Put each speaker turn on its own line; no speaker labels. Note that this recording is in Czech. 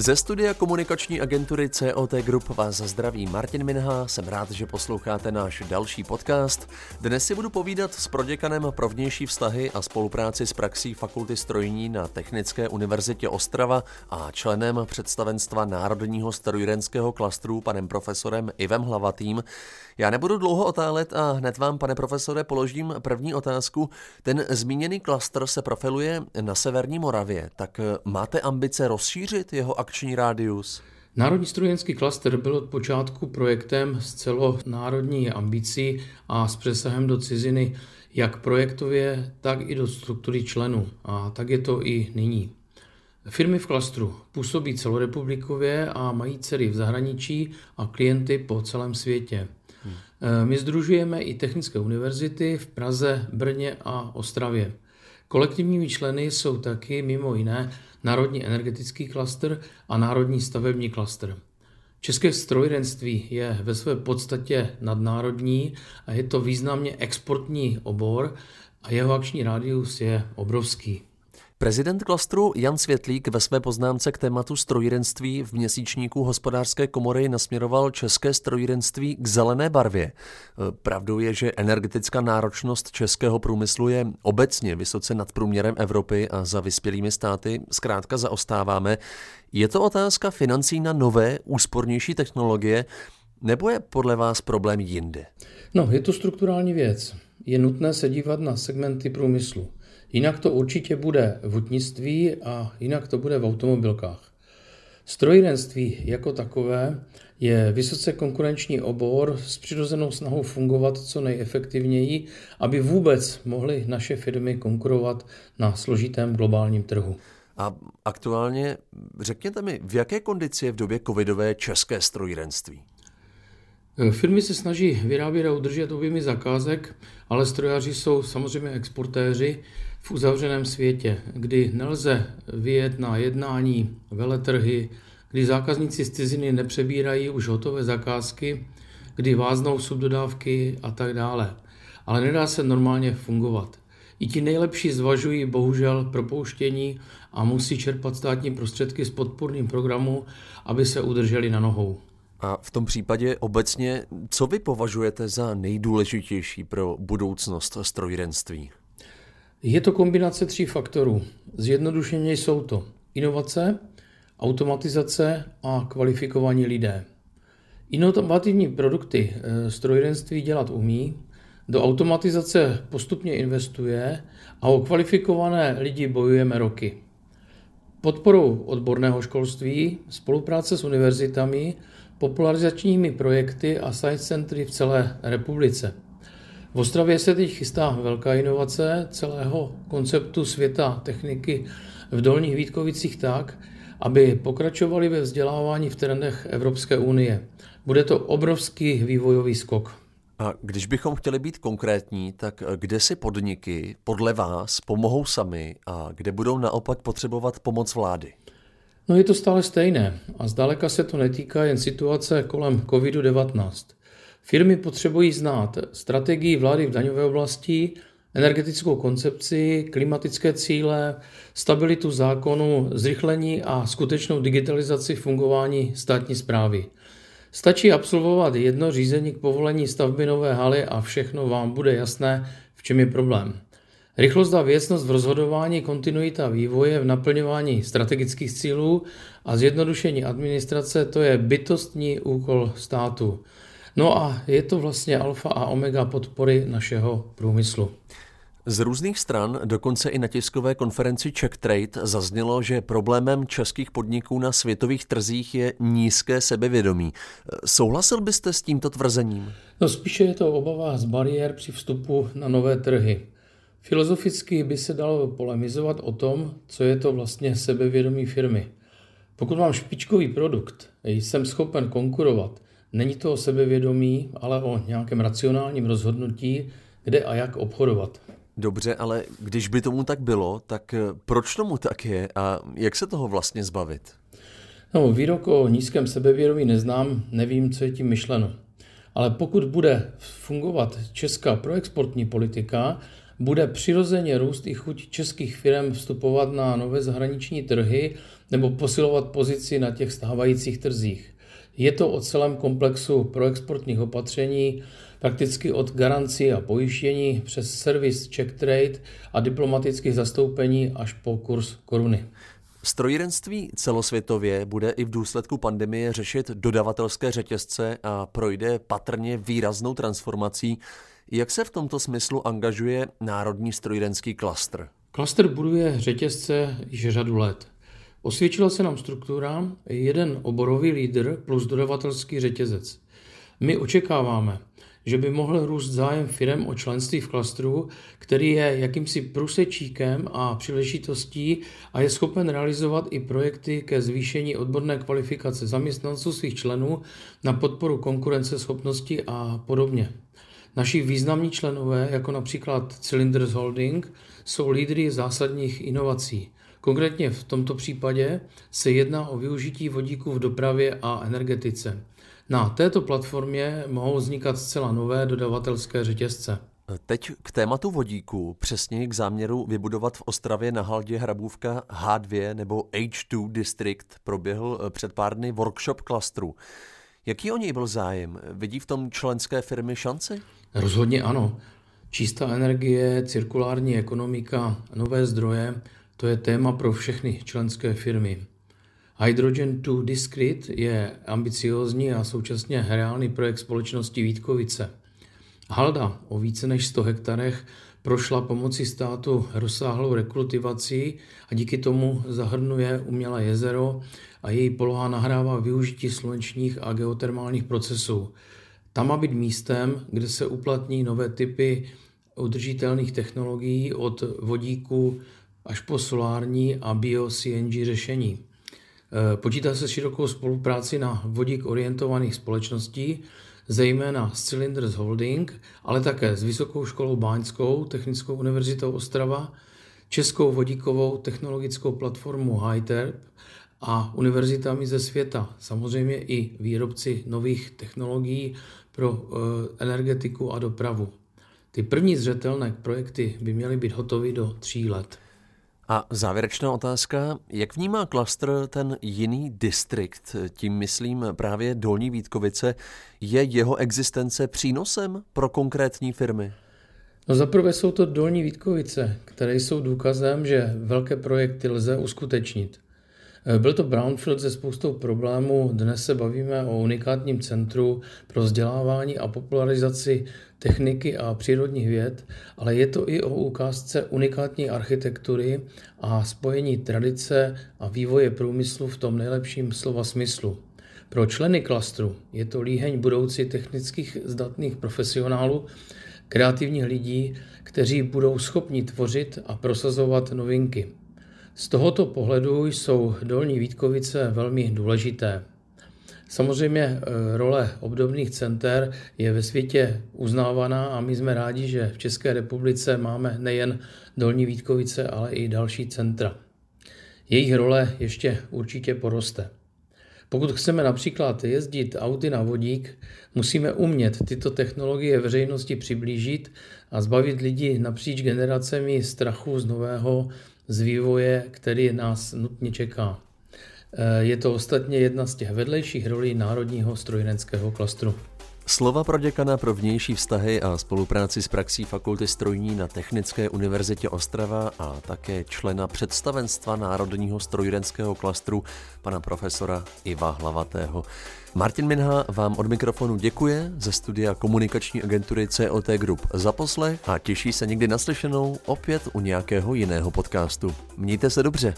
Ze studia komunikační agentury COT Group vás zdraví Martin Minha. Jsem rád, že posloucháte náš další podcast. Dnes si budu povídat s proděkanem pro vnější vztahy a spolupráci s praxí Fakulty strojní na Technické univerzitě Ostrava a členem představenstva Národního strojírenského klastru panem profesorem Ivem Hlavatým. Já nebudu dlouho otálet a hned vám, pane profesore, položím první otázku. Ten zmíněný klastr se profiluje na Severní Moravě, tak máte ambice rozšířit jeho akční rádius?
Národní strojenský klaster byl od počátku projektem s celonárodní ambicí a s přesahem do ciziny jak projektově, tak i do struktury členů. A tak je to i nyní. Firmy v klastru působí celorepublikově a mají dcery v zahraničí a klienty po celém světě. Hmm. My združujeme i technické univerzity v Praze, Brně a Ostravě. Kolektivními členy jsou taky mimo jiné Národní energetický klaster a Národní stavební klaster. České strojírenství je ve své podstatě nadnárodní a je to významně exportní obor a jeho akční rádius je obrovský.
Prezident klastru Jan Světlík ve své poznámce k tématu strojírenství v měsíčníku hospodářské komory nasměroval české strojírenství k zelené barvě. Pravdou je, že energetická náročnost českého průmyslu je obecně vysoce nad průměrem Evropy a za vyspělými státy zkrátka zaostáváme. Je to otázka financí na nové, úspornější technologie, nebo je podle vás problém jinde?
No, je to strukturální věc. Je nutné se dívat na segmenty průmyslu. Jinak to určitě bude v hutnictví a jinak to bude v automobilkách. Strojírenství jako takové je vysoce konkurenční obor s přirozenou snahou fungovat co nejefektivněji, aby vůbec mohly naše firmy konkurovat na složitém globálním trhu.
A aktuálně řekněte mi, v jaké kondici je v době covidové české strojírenství?
Firmy se snaží vyrábět a udržet objemy zakázek, ale strojaři jsou samozřejmě exportéři v uzavřeném světě, kdy nelze vyjet na jednání veletrhy, kdy zákazníci z ciziny nepřebírají už hotové zakázky, kdy váznou subdodávky a tak dále. Ale nedá se normálně fungovat. I ti nejlepší zvažují bohužel propouštění a musí čerpat státní prostředky z podporným programu, aby se udrželi na nohou.
A v tom případě obecně, co vy považujete za nejdůležitější pro budoucnost strojírenství?
Je to kombinace tří faktorů. Zjednodušeně jsou to inovace, automatizace a kvalifikovaní lidé. Inovativní produkty eh, strojírenství dělat umí, do automatizace postupně investuje a o kvalifikované lidi bojujeme roky. Podporou odborného školství, spolupráce s univerzitami, popularizačními projekty a science centry v celé republice. V Ostravě se teď chystá velká inovace celého konceptu světa techniky v Dolních Vítkovicích tak, aby pokračovali ve vzdělávání v trendech Evropské unie. Bude to obrovský vývojový skok.
A když bychom chtěli být konkrétní, tak kde si podniky podle vás pomohou sami a kde budou naopak potřebovat pomoc vlády?
No je to stále stejné a zdaleka se to netýká jen situace kolem COVID-19. Firmy potřebují znát strategii vlády v daňové oblasti, energetickou koncepci, klimatické cíle, stabilitu zákonu, zrychlení a skutečnou digitalizaci fungování státní zprávy. Stačí absolvovat jedno řízení k povolení stavby nové haly a všechno vám bude jasné, v čem je problém. Rychlost a věcnost v rozhodování, kontinuita vývoje v naplňování strategických cílů a zjednodušení administrace, to je bytostní úkol státu. No a je to vlastně alfa a omega podpory našeho průmyslu.
Z různých stran, dokonce i na tiskové konferenci Czech Trade, zaznělo, že problémem českých podniků na světových trzích je nízké sebevědomí. Souhlasil byste s tímto tvrzením?
No spíše je to obava z bariér při vstupu na nové trhy. Filozoficky by se dalo polemizovat o tom, co je to vlastně sebevědomí firmy. Pokud mám špičkový produkt, jsem schopen konkurovat, není to o sebevědomí, ale o nějakém racionálním rozhodnutí, kde a jak obchodovat.
Dobře, ale když by tomu tak bylo, tak eh, proč tomu tak je a jak se toho vlastně zbavit?
No, výrok o nízkém sebevědomí neznám, nevím, co je tím myšleno. Ale pokud bude fungovat česká proexportní politika, bude přirozeně růst i chuť českých firm vstupovat na nové zahraniční trhy nebo posilovat pozici na těch stávajících trzích. Je to o celém komplexu proexportních opatření, prakticky od garancí a pojištění přes servis Check Trade a diplomatických zastoupení až po kurz koruny.
Strojírenství celosvětově bude i v důsledku pandemie řešit dodavatelské řetězce a projde patrně výraznou transformací. Jak se v tomto smyslu angažuje Národní strojírenský klastr?
Klastr buduje řetězce již řadu let. Osvědčila se nám struktura jeden oborový lídr plus dodavatelský řetězec. My očekáváme, že by mohl růst zájem firm o členství v klastru, který je jakýmsi průsečíkem a příležitostí a je schopen realizovat i projekty ke zvýšení odborné kvalifikace zaměstnanců svých členů na podporu konkurenceschopnosti a podobně. Naši významní členové, jako například Cylinders Holding, jsou lídry zásadních inovací. Konkrétně v tomto případě se jedná o využití vodíku v dopravě a energetice. Na této platformě mohou vznikat zcela nové dodavatelské řetězce.
Teď k tématu vodíku, přesně k záměru vybudovat v Ostravě na Haldě Hrabůvka H2 nebo H2 District proběhl eh, před pár dny workshop klastru. Jaký o něj byl zájem? Vidí v tom členské firmy šanci?
Rozhodně ano. Čistá energie, cirkulární ekonomika, nové zdroje, to je téma pro všechny členské firmy. Hydrogen 2 Discrete je ambiciózní a současně reálný projekt společnosti Vítkovice. Halda o více než 100 hektarech prošla pomocí státu rozsáhlou rekultivací a díky tomu zahrnuje umělé jezero a její poloha nahrává využití slunečních a geotermálních procesů. Tam má být místem, kde se uplatní nové typy udržitelných technologií od vodíku až po solární a bio-CNG řešení. Eh, počítá se širokou spolupráci na vodík orientovaných společností, zejména s Cylinders Holding, ale také s Vysokou školou Báňskou, Technickou univerzitou Ostrava, Českou vodíkovou technologickou platformou HITERP a univerzitami ze světa. Samozřejmě i výrobci nových technologií pro eh, energetiku a dopravu. Ty první zřetelné projekty by měly být hotovy do tří let.
A závěrečná otázka, jak vnímá klastr ten jiný distrikt, tím myslím právě Dolní Vítkovice, je jeho existence přínosem pro konkrétní firmy?
No zaprvé jsou to Dolní Vítkovice, které jsou důkazem, že velké projekty lze uskutečnit. Eh, byl to Brownfield se spoustou problémů. Dnes se bavíme o unikátním centru pro vzdělávání a popularizaci techniky a přírodních věd, ale je to i o ukázce unikátní architektury a spojení tradice a vývoje průmyslu v tom nejlepším slova smyslu. Pro členy klastru je to líheň budoucí technických zdatných profesionálů, kreativních lidí, kteří budou schopni tvořit a prosazovat novinky. Z tohoto pohledu jsou Dolní Vítkovice velmi důležité. Samozřejmě eh, role obdobných center je ve světě uznávaná a my jsme rádi, že v České republice máme nejen Dolní Vítkovice, ale i další centra. Jejich role ještě určitě poroste. Pokud chceme například jezdit auty na vodík, musíme umět tyto technologie veřejnosti přiblížit a zbavit lidi napříč generacemi strachu z nového z vývoje, který nás nutně čeká. Eh, je to ostatně jedna z těch vedlejších rolí Národního strojírenského klastru.
Slova pro děkana pro vnější vztahy a spolupráci s praxí Fakulty strojní na Technické univerzitě Ostrava a také člena představenstva Národního strojírenského klastru, pana profesora Iva Hlavatého. Martin Minha vám od mikrofonu děkuje ze studia komunikační agentury COT Group za poslech a těší se někdy naslyšenou opět u nějakého jiného podcastu. Mějte se dobře.